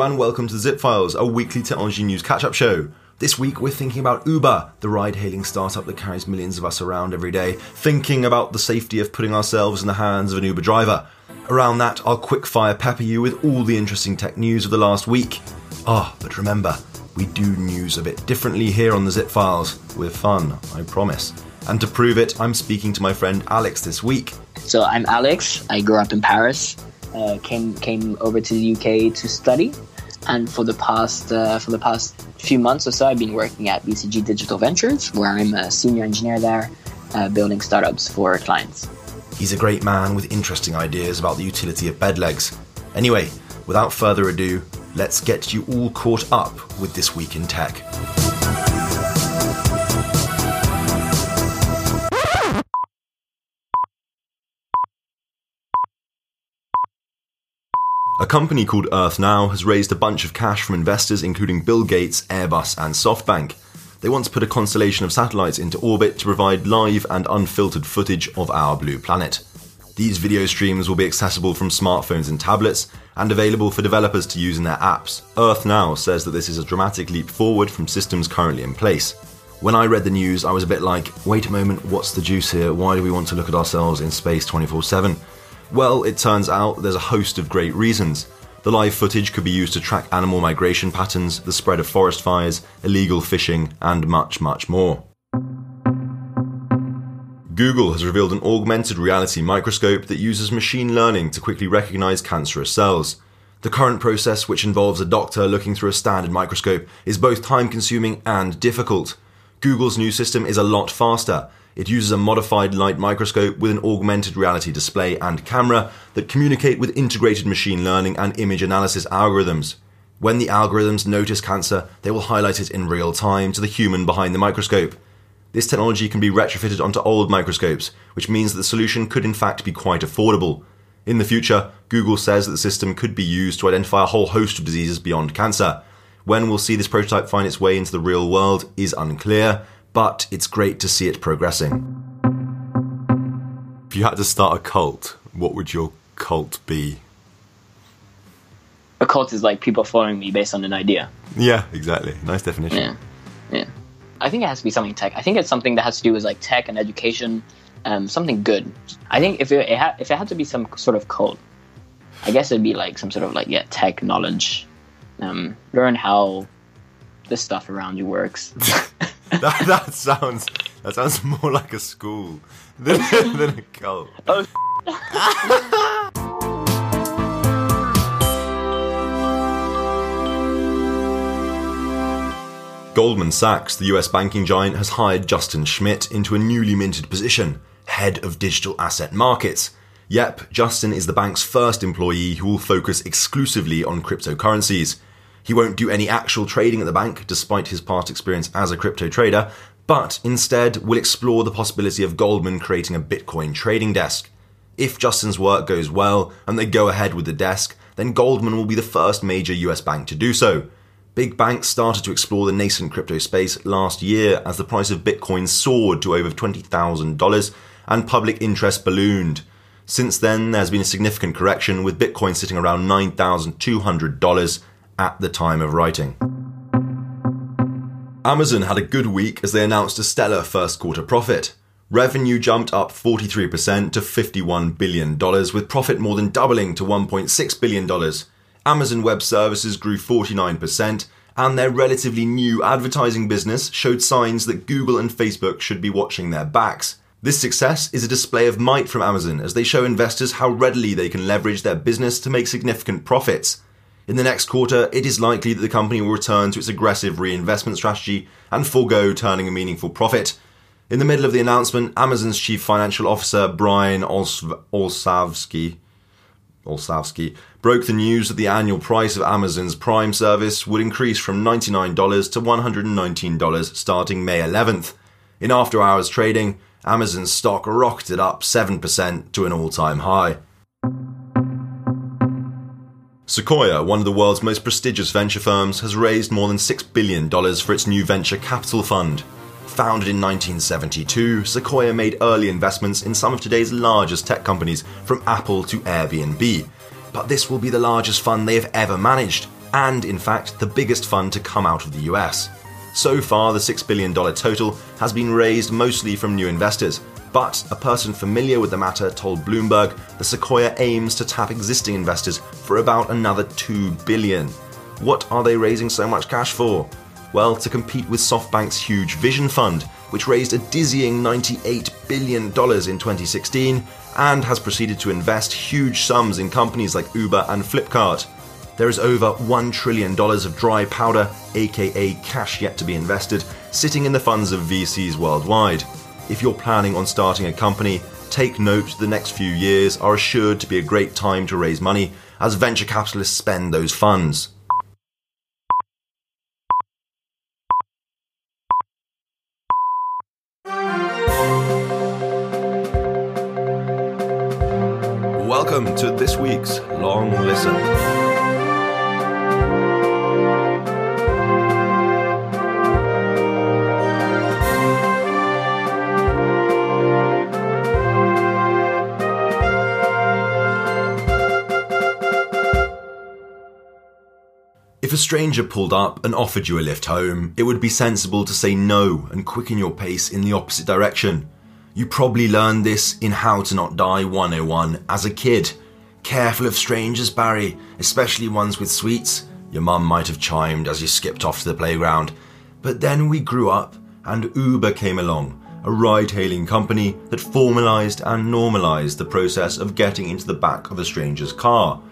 And welcome to Zip Files, a weekly technology news catch-up show. This week we're thinking about Uber, the ride-hailing startup that carries millions of us around every day, thinking about the safety of putting ourselves in the hands of an Uber driver. Around that, I'll quick-fire pepper you with all the interesting tech news of the last week. Ah, but remember, we do news a bit differently here on the Zip Files, We're fun, I promise. And to prove it, I'm speaking to my friend Alex this week. So I'm Alex. I grew up in Paris. Uh, came came over to the UK to study, and for the past uh, for the past few months or so, I've been working at BCG Digital Ventures, where I'm a senior engineer there, uh, building startups for clients. He's a great man with interesting ideas about the utility of bed legs. Anyway, without further ado, let's get you all caught up with this week in tech. A company called EarthNow has raised a bunch of cash from investors including Bill Gates, Airbus, and SoftBank. They want to put a constellation of satellites into orbit to provide live and unfiltered footage of our blue planet. These video streams will be accessible from smartphones and tablets and available for developers to use in their apps. EarthNow says that this is a dramatic leap forward from systems currently in place. When I read the news, I was a bit like, wait a moment, what's the juice here? Why do we want to look at ourselves in space 24 7? Well, it turns out there's a host of great reasons. The live footage could be used to track animal migration patterns, the spread of forest fires, illegal fishing, and much, much more. Google has revealed an augmented reality microscope that uses machine learning to quickly recognize cancerous cells. The current process, which involves a doctor looking through a standard microscope, is both time consuming and difficult. Google's new system is a lot faster. It uses a modified light microscope with an augmented reality display and camera that communicate with integrated machine learning and image analysis algorithms. When the algorithms notice cancer, they will highlight it in real time to the human behind the microscope. This technology can be retrofitted onto old microscopes, which means that the solution could in fact be quite affordable. In the future, Google says that the system could be used to identify a whole host of diseases beyond cancer. When we'll see this prototype find its way into the real world is unclear, but it's great to see it progressing. If you had to start a cult, what would your cult be? A cult is like people following me based on an idea. Yeah, exactly. Nice definition. Yeah, yeah. I think it has to be something tech. I think it's something that has to do with like tech and education, um, something good. I think if it, it ha- if it had to be some sort of cult, I guess it'd be like some sort of like yeah tech knowledge. Um, learn how this stuff around you works. that, that sounds that sounds more like a school than, than a cult. oh, Goldman Sachs, the US banking giant, has hired Justin Schmidt into a newly minted position, head of digital asset markets. Yep, Justin is the bank's first employee who will focus exclusively on cryptocurrencies. He won't do any actual trading at the bank, despite his past experience as a crypto trader, but instead will explore the possibility of Goldman creating a Bitcoin trading desk. If Justin's work goes well and they go ahead with the desk, then Goldman will be the first major US bank to do so. Big banks started to explore the nascent crypto space last year as the price of Bitcoin soared to over $20,000 and public interest ballooned. Since then, there's been a significant correction, with Bitcoin sitting around $9,200 at the time of writing. Amazon had a good week as they announced a stellar first quarter profit. Revenue jumped up 43% to $51 billion, with profit more than doubling to $1.6 billion. Amazon Web Services grew 49%, and their relatively new advertising business showed signs that Google and Facebook should be watching their backs. This success is a display of might from Amazon as they show investors how readily they can leverage their business to make significant profits. In the next quarter, it is likely that the company will return to its aggressive reinvestment strategy and forego turning a meaningful profit. In the middle of the announcement, Amazon's chief financial officer, Brian Olsv- Olsavsky, Olsavsky, broke the news that the annual price of Amazon's Prime service would increase from $99 to $119 starting May 11th. In after hours trading, Amazon's stock rocketed up 7% to an all time high. Sequoia, one of the world's most prestigious venture firms, has raised more than $6 billion for its new venture capital fund. Founded in 1972, Sequoia made early investments in some of today's largest tech companies, from Apple to Airbnb. But this will be the largest fund they have ever managed, and in fact, the biggest fund to come out of the US. So far, the $6 billion total has been raised mostly from new investors, but a person familiar with the matter told Bloomberg the Sequoia aims to tap existing investors for about another 2 billion. What are they raising so much cash for? Well, to compete with SoftBank's huge Vision Fund, which raised a dizzying $98 billion in 2016 and has proceeded to invest huge sums in companies like Uber and Flipkart. There is over $1 trillion of dry powder, aka cash yet to be invested, sitting in the funds of VCs worldwide. If you're planning on starting a company, take note the next few years are assured to be a great time to raise money as venture capitalists spend those funds. Welcome to this week's Long stranger pulled up and offered you a lift home, it would be sensible to say no and quicken your pace in the opposite direction. You probably learned this in How to Not Die 101 as a kid. Careful of strangers, Barry, especially ones with sweets, your mum might have chimed as you skipped off to the playground. But then we grew up and Uber came along, a ride hailing company that formalised and normalised the process of getting into the back of a stranger's car.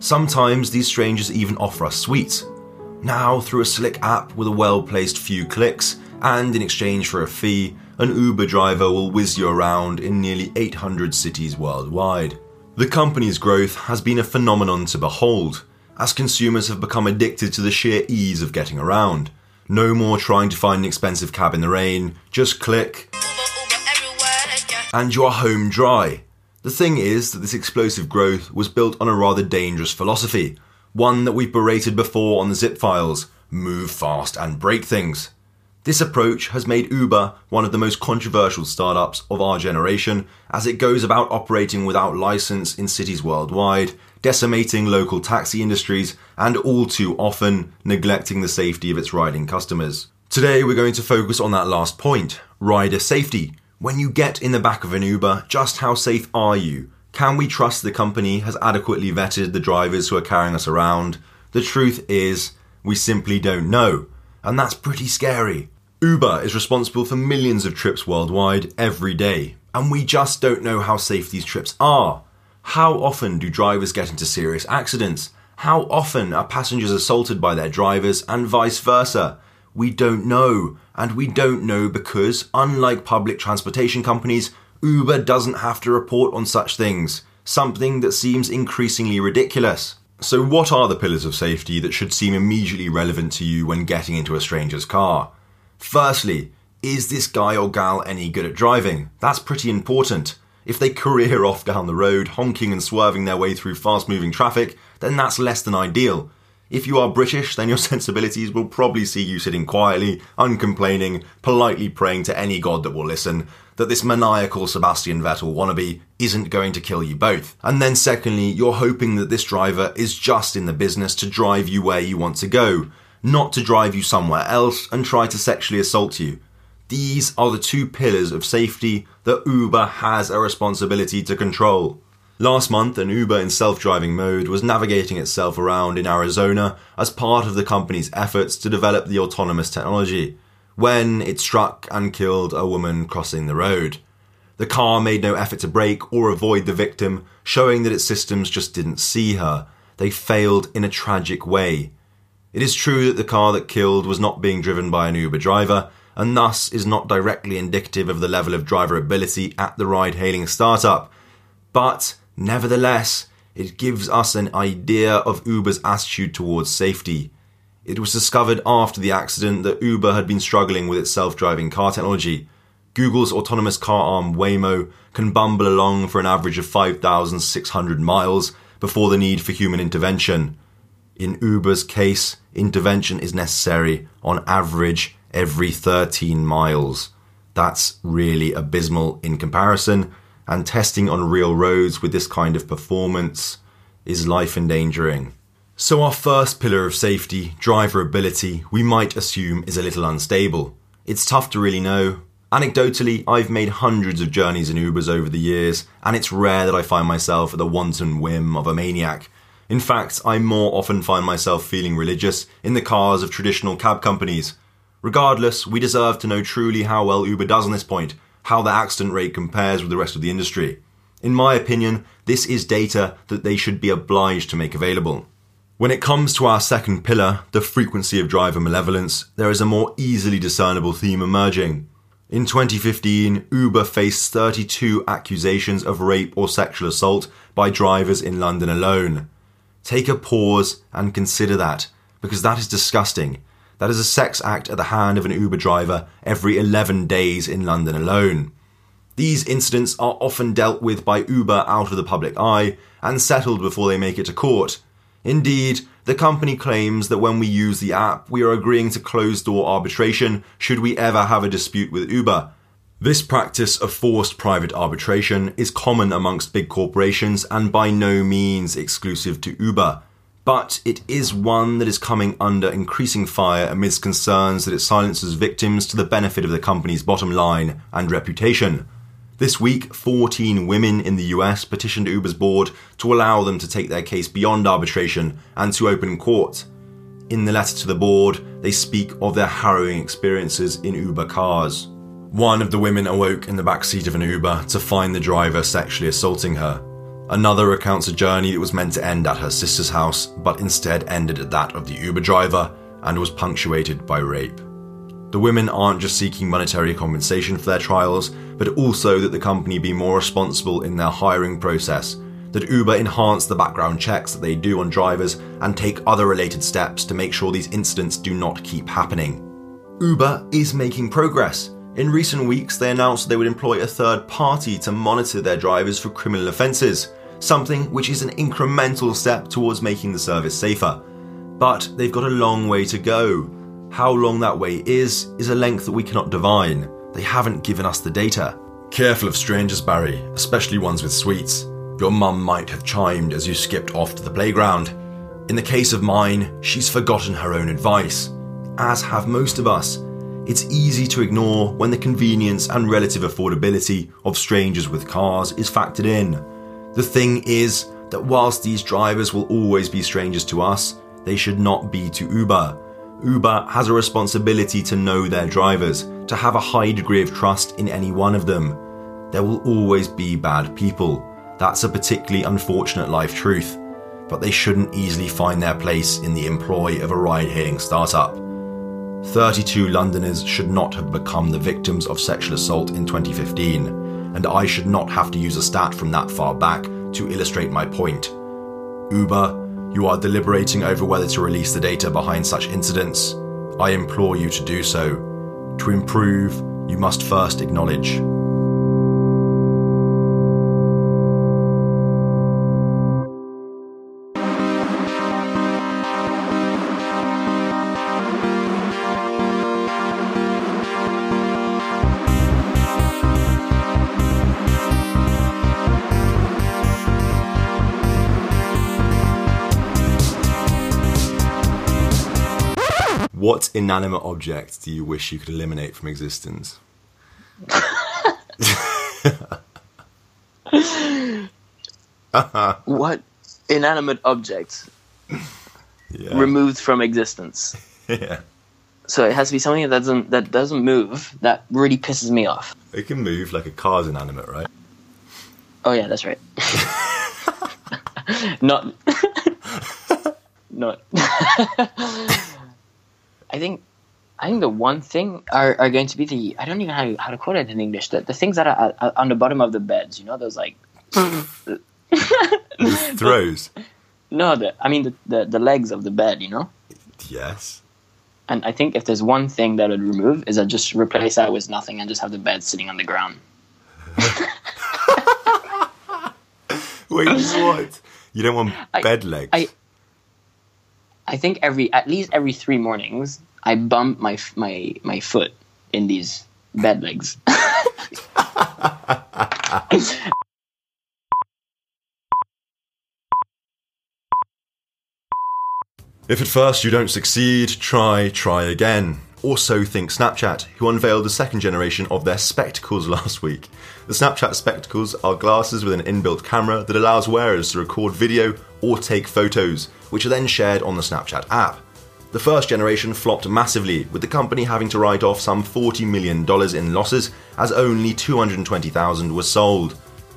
Sometimes these strangers even offer us sweets. Now, through a slick app with a well placed few clicks, and in exchange for a fee, an Uber driver will whiz you around in nearly 800 cities worldwide. The company's growth has been a phenomenon to behold, as consumers have become addicted to the sheer ease of getting around. No more trying to find an expensive cab in the rain, just click, and you are home dry. The thing is that this explosive growth was built on a rather dangerous philosophy, one that we've berated before on the zip files move fast and break things. This approach has made Uber one of the most controversial startups of our generation as it goes about operating without license in cities worldwide, decimating local taxi industries, and all too often neglecting the safety of its riding customers. Today we're going to focus on that last point rider safety. When you get in the back of an Uber, just how safe are you? Can we trust the company has adequately vetted the drivers who are carrying us around? The truth is, we simply don't know. And that's pretty scary. Uber is responsible for millions of trips worldwide every day, and we just don't know how safe these trips are. How often do drivers get into serious accidents? How often are passengers assaulted by their drivers and vice versa? We don't know, and we don't know because, unlike public transportation companies, Uber doesn't have to report on such things, something that seems increasingly ridiculous. So, what are the pillars of safety that should seem immediately relevant to you when getting into a stranger's car? Firstly, is this guy or gal any good at driving? That's pretty important. If they career off down the road, honking and swerving their way through fast moving traffic, then that's less than ideal. If you are British, then your sensibilities will probably see you sitting quietly, uncomplaining, politely praying to any god that will listen, that this maniacal Sebastian Vettel wannabe isn't going to kill you both. And then secondly, you're hoping that this driver is just in the business to drive you where you want to go, not to drive you somewhere else and try to sexually assault you. These are the two pillars of safety that Uber has a responsibility to control. Last month, an Uber in self driving mode was navigating itself around in Arizona as part of the company's efforts to develop the autonomous technology, when it struck and killed a woman crossing the road. The car made no effort to brake or avoid the victim, showing that its systems just didn't see her. They failed in a tragic way. It is true that the car that killed was not being driven by an Uber driver, and thus is not directly indicative of the level of driver ability at the ride hailing startup. But Nevertheless, it gives us an idea of Uber's attitude towards safety. It was discovered after the accident that Uber had been struggling with its self driving car technology. Google's autonomous car arm Waymo can bumble along for an average of 5,600 miles before the need for human intervention. In Uber's case, intervention is necessary on average every 13 miles. That's really abysmal in comparison, and testing on real roads with this kind of performance is life endangering. So, our first pillar of safety, driver ability, we might assume is a little unstable. It's tough to really know. Anecdotally, I've made hundreds of journeys in Ubers over the years, and it's rare that I find myself at the wanton whim of a maniac. In fact, I more often find myself feeling religious in the cars of traditional cab companies. Regardless, we deserve to know truly how well Uber does on this point, how the accident rate compares with the rest of the industry. In my opinion, this is data that they should be obliged to make available. When it comes to our second pillar, the frequency of driver malevolence, there is a more easily discernible theme emerging. In 2015, Uber faced 32 accusations of rape or sexual assault by drivers in London alone. Take a pause and consider that, because that is disgusting. That is a sex act at the hand of an Uber driver every 11 days in London alone. These incidents are often dealt with by Uber out of the public eye and settled before they make it to court. Indeed, the company claims that when we use the app, we are agreeing to closed door arbitration should we ever have a dispute with Uber. This practice of forced private arbitration is common amongst big corporations and by no means exclusive to Uber. But it is one that is coming under increasing fire amidst concerns that it silences victims to the benefit of the company's bottom line and reputation. This week, 14 women in the US petitioned Uber's board to allow them to take their case beyond arbitration and to open court. In the letter to the board, they speak of their harrowing experiences in Uber cars. One of the women awoke in the back seat of an Uber to find the driver sexually assaulting her. Another recounts a journey that was meant to end at her sister's house, but instead ended at that of the Uber driver and was punctuated by rape. The women aren't just seeking monetary compensation for their trials, but also that the company be more responsible in their hiring process, that Uber enhance the background checks that they do on drivers and take other related steps to make sure these incidents do not keep happening. Uber is making progress. In recent weeks, they announced they would employ a third party to monitor their drivers for criminal offences, something which is an incremental step towards making the service safer. But they've got a long way to go. How long that way is, is a length that we cannot divine. They haven't given us the data. Careful of strangers, Barry, especially ones with sweets. Your mum might have chimed as you skipped off to the playground. In the case of mine, she's forgotten her own advice, as have most of us. It's easy to ignore when the convenience and relative affordability of strangers with cars is factored in. The thing is that whilst these drivers will always be strangers to us, they should not be to Uber. Uber has a responsibility to know their drivers, to have a high degree of trust in any one of them. There will always be bad people. That's a particularly unfortunate life truth. But they shouldn't easily find their place in the employ of a ride hailing startup. 32 Londoners should not have become the victims of sexual assault in 2015, and I should not have to use a stat from that far back to illustrate my point. Uber, you are deliberating over whether to release the data behind such incidents. I implore you to do so. To improve, you must first acknowledge. Inanimate object do you wish you could eliminate from existence? What inanimate object Yeah. removed from existence? yeah. So it has to be something that doesn't that doesn't move. That really pisses me off. It can move like a car's inanimate, right? Oh yeah, that's right. not not I think I think the one thing are, are going to be the I don't even know how to, how to quote it in English. The, the things that are, are on the bottom of the beds, you know, those like mm-hmm. throws. no, the I mean the, the the legs of the bed, you know. Yes. And I think if there's one thing that I'd remove is that just replace that with nothing and just have the bed sitting on the ground. Wait, what? You don't want I- bed legs? I- I think every at least every three mornings I bump my my my foot in these bed legs. If at first you don't succeed, try, try again. Also, think Snapchat, who unveiled the second generation of their spectacles last week. The Snapchat spectacles are glasses with an inbuilt camera that allows wearers to record video or take photos, which are then shared on the Snapchat app. The first generation flopped massively, with the company having to write off some $40 million in losses as only 220,000 were sold.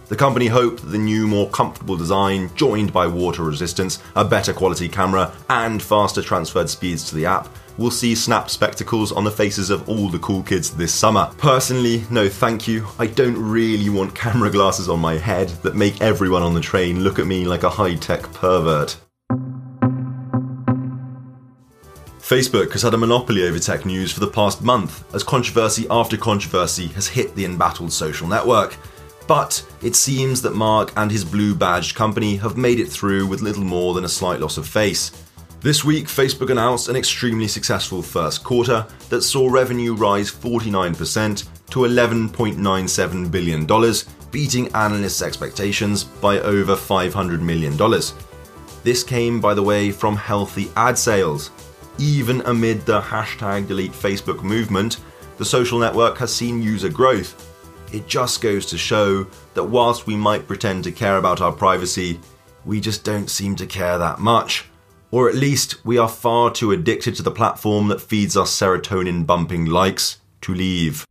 The company hoped that the new, more comfortable design, joined by water resistance, a better quality camera, and faster transferred speeds to the app, will see Snap spectacles on the faces of all the cool kids this summer. Personally, no thank you. I don't really want camera glasses on my head that make everyone on the train look at me like a high tech pervert. Facebook has had a monopoly over tech news for the past month, as controversy after controversy has hit the embattled social network. But it seems that Mark and his blue badged company have made it through with little more than a slight loss of face. This week, Facebook announced an extremely successful first quarter that saw revenue rise 49% to $11.97 billion, beating analysts' expectations by over $500 million. This came, by the way, from healthy ad sales. Even amid the hashtag delete Facebook movement, the social network has seen user growth, it just goes to show that whilst we might pretend to care about our privacy, we just don't seem to care that much. Or at least we are far too addicted to the platform that feeds us serotonin bumping likes to leave.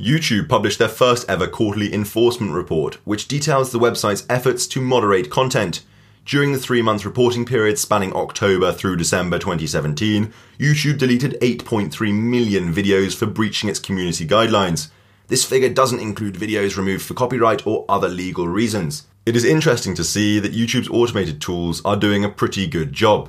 YouTube published their first ever quarterly enforcement report, which details the website's efforts to moderate content. During the three month reporting period spanning October through December 2017, YouTube deleted 8.3 million videos for breaching its community guidelines. This figure doesn't include videos removed for copyright or other legal reasons. It is interesting to see that YouTube's automated tools are doing a pretty good job.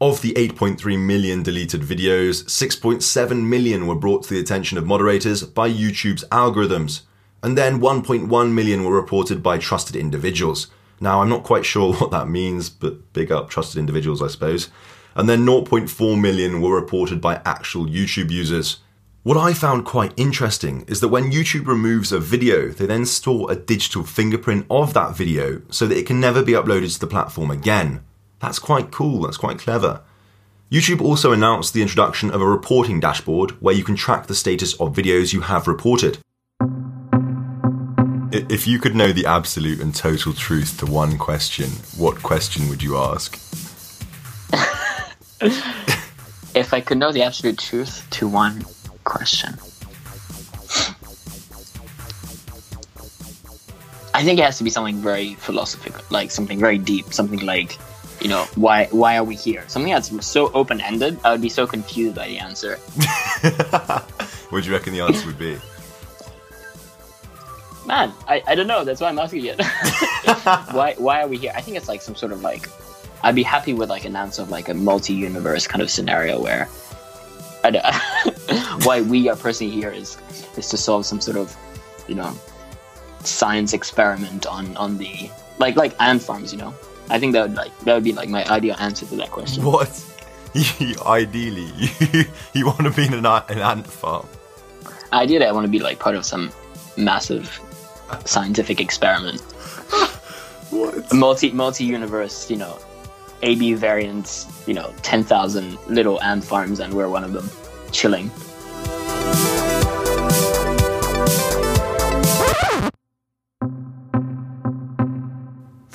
Of the 8.3 million deleted videos, 6.7 million were brought to the attention of moderators by YouTube's algorithms, and then 1.1 million were reported by trusted individuals. Now, I'm not quite sure what that means, but big up trusted individuals, I suppose. And then 0.4 million were reported by actual YouTube users. What I found quite interesting is that when YouTube removes a video, they then store a digital fingerprint of that video so that it can never be uploaded to the platform again. That's quite cool, that's quite clever. YouTube also announced the introduction of a reporting dashboard where you can track the status of videos you have reported. If you could know the absolute and total truth to one question, what question would you ask? if I could know the absolute truth to one question. I think it has to be something very philosophical, like something very deep, something like, you know, why why are we here? Something that's so open ended. I would be so confused by the answer. what do you reckon the answer would be? Man, I, I don't know. That's why I'm asking it. why why are we here? I think it's like some sort of like I'd be happy with like an answer of like a multi-universe kind of scenario where I don't, why we are personally here is is to solve some sort of you know science experiment on on the like like ant farms. You know, I think that would like that would be like my ideal answer to that question. What? Ideally, you, you want to be in an, an ant farm? Ideally, I want to be like part of some massive scientific experiment. what? Multi multi universe, you know, AB variants, you know, ten thousand little ant farms, and we're one of them, chilling.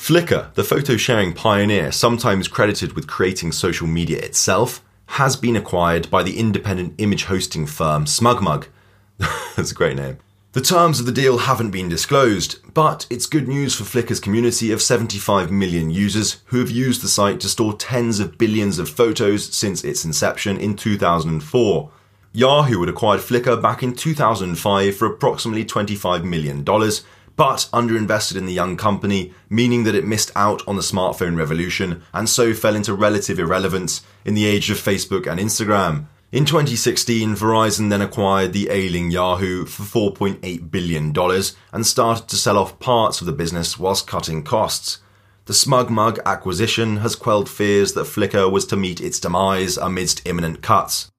Flickr, the photo sharing pioneer, sometimes credited with creating social media itself, has been acquired by the independent image hosting firm SmugMug. That's a great name. The terms of the deal haven't been disclosed, but it's good news for Flickr's community of 75 million users who have used the site to store tens of billions of photos since its inception in 2004. Yahoo had acquired Flickr back in 2005 for approximately $25 million, but underinvested in the young company, meaning that it missed out on the smartphone revolution and so fell into relative irrelevance in the age of Facebook and Instagram. In 2016, Verizon then acquired the ailing Yahoo for $4.8 billion and started to sell off parts of the business whilst cutting costs. The SmugMug acquisition has quelled fears that Flickr was to meet its demise amidst imminent cuts.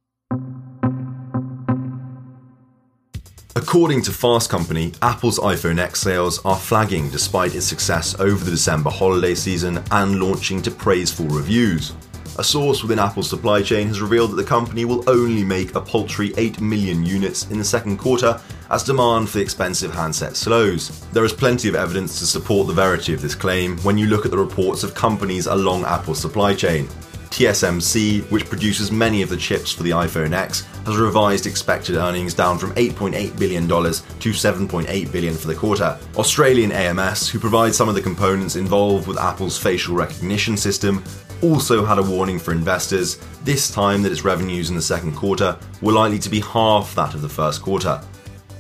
According to Fast Company, Apple's iPhone X sales are flagging despite its success over the December holiday season and launching to praiseful reviews. A source within Apple's supply chain has revealed that the company will only make a paltry 8 million units in the second quarter as demand for the expensive handset slows. There is plenty of evidence to support the verity of this claim when you look at the reports of companies along Apple's supply chain. TSMC, which produces many of the chips for the iPhone X, has revised expected earnings down from $8.8 billion to 7.8 billion for the quarter. Australian AMS, who provides some of the components involved with Apple's facial recognition system, also had a warning for investors, this time that its revenues in the second quarter were likely to be half that of the first quarter.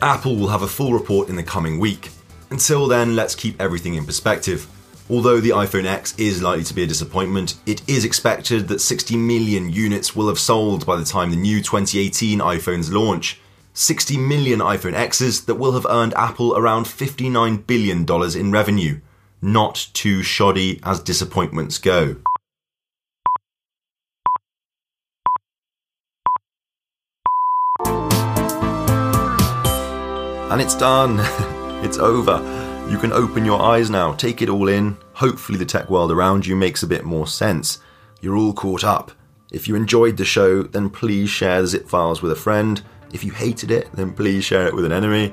Apple will have a full report in the coming week. Until then, let's keep everything in perspective. Although the iPhone X is likely to be a disappointment, it is expected that 60 million units will have sold by the time the new 2018 iPhones launch. 60 million iPhone X's that will have earned Apple around $59 billion in revenue. Not too shoddy as disappointments go. And it's done. it's over. You can open your eyes now, take it all in. Hopefully, the tech world around you makes a bit more sense. You're all caught up. If you enjoyed the show, then please share the zip files with a friend. If you hated it, then please share it with an enemy.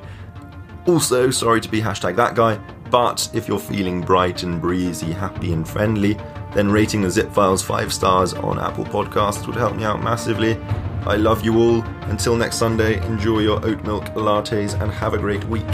Also, sorry to be hashtag that guy, but if you're feeling bright and breezy, happy and friendly, then rating the zip files five stars on Apple Podcasts would help me out massively. I love you all. Until next Sunday, enjoy your oat milk lattes and have a great week.